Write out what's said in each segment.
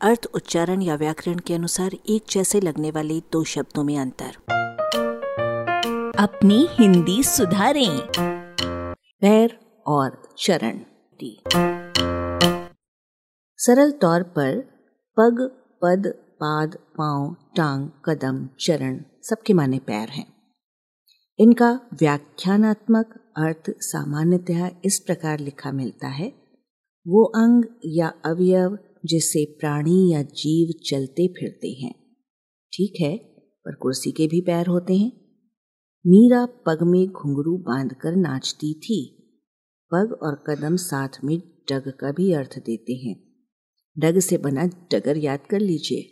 अर्थ उच्चारण या व्याकरण के अनुसार एक जैसे लगने वाले दो शब्दों में अंतर। अपनी हिंदी सुधारें। पैर और चरण। सरल तौर पर पग पद पाद पाँव टांग कदम चरण सबके माने पैर हैं। इनका व्याख्यानात्मक अर्थ सामान्यतः इस प्रकार लिखा मिलता है वो अंग या अवयव जिससे प्राणी या जीव चलते फिरते हैं। ठीक है, पर कुर्सी के भी पैर होते हैं। मीरा पग में घुंघरू बांधकर नाचती थी। पग और कदम साथ में डग का भी अर्थ देते हैं। डग से बना डगर याद कर लीजिए।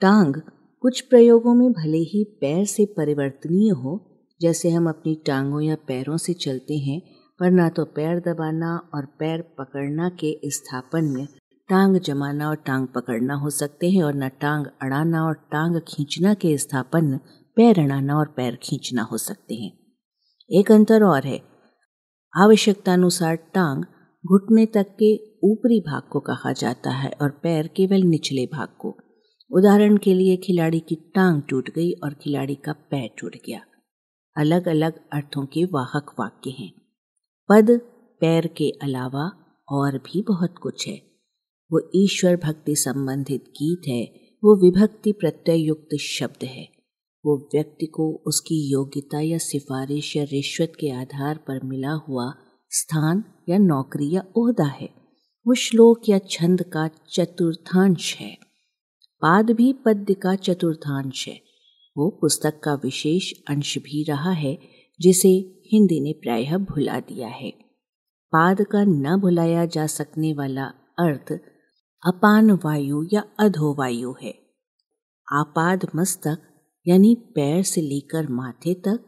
टांग कुछ प्रयोगों में भले ही पैर से परिवर्तनीय हो, जैसे हम अपनी टांगों या पैरों से चलते हैं पर तो पैर दबाना और पैर पकड़ना के स्थापन में टांग जमाना और टांग पकड़ना हो सकते हैं और न टांग अड़ाना और टांग खींचना के स्थापन में पैर अड़ाना और पैर खींचना हो सकते हैं। एक अंतर और है। आवश्यकतानुसार टांग घुटने तक के ऊपरी भाग को कहा जाता है और पैर केवल निचले भाग को। उदाहरण के लिए खिलाड़ी की टांग टूट गई और खिलाड़ी का पैर टूट गया। अलग अलग अर्थों के वाहक वाक्य हैं। पद पैर के अलावा और भी बहुत कुछ है। वो ईश्वर भक्ति संबंधित गीत है, वो विभक्ति प्रत्यय युक्त शब्द है। वो व्यक्ति को उसकी योग्यता या सिफारिश या रिश्वत के आधार पर मिला हुआ स्थान या नौकरी या ओहदा है। वो श्लोक या छंद का चतुर्थांश है। पाद भी पद्य का चतुर्थांश है। वो पुस्तक का विशेष अंश भी रहा है जिसे हिंदी ने प्रायः भुला दिया है। पाद का न भुलाया जा सकने वाला अर्थ अपान वायु या अधो वायु है। आपाद मस्तक यानी पैर से लेकर माथे तक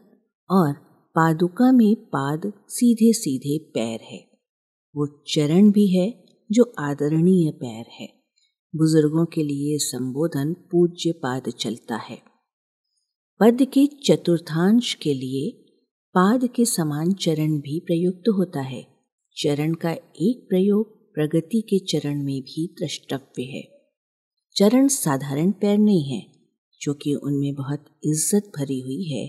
और पादुका में पाद सीधे सीधे पैर है। वो चरण भी है जो आदरणीय पैर है। बुज़ुर्गों के लिए संबोधन पूज्य पाद चलता है। पद के चतुर्थांश के लिए पाद के समान चरण भी प्रयुक्त होता है। चरण का एक प्रयोग प्रगति के चरण में भी द्रष्टव्य है। चरण साधारण पैर नहीं है क्योंकि उनमें बहुत इज़्ज़त भरी हुई है,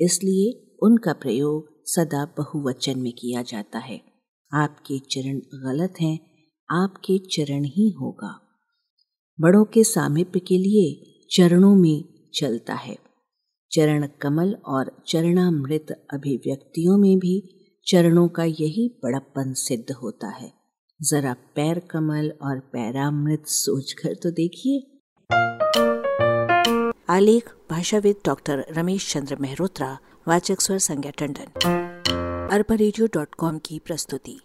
इसलिए उनका प्रयोग सदा बहुवचन में किया जाता है। आपके चरण गलत हैं, आपके चरण ही होगा। बड़ों के सामिप्य के लिए चरणों में चलता है। चरण कमल और चरणामृत अभिव्यक्तियों में भी चरणों का यही बड़प्पन सिद्ध होता है। जरा पैर कमल और पैरामृत सोचकर तो देखिए। आलेख, भाषाविद डॉक्टर रमेश चंद्र मेहरोत्रा, वाचक स्वर संज्ञा टंडन। अरबा की प्रस्तुति।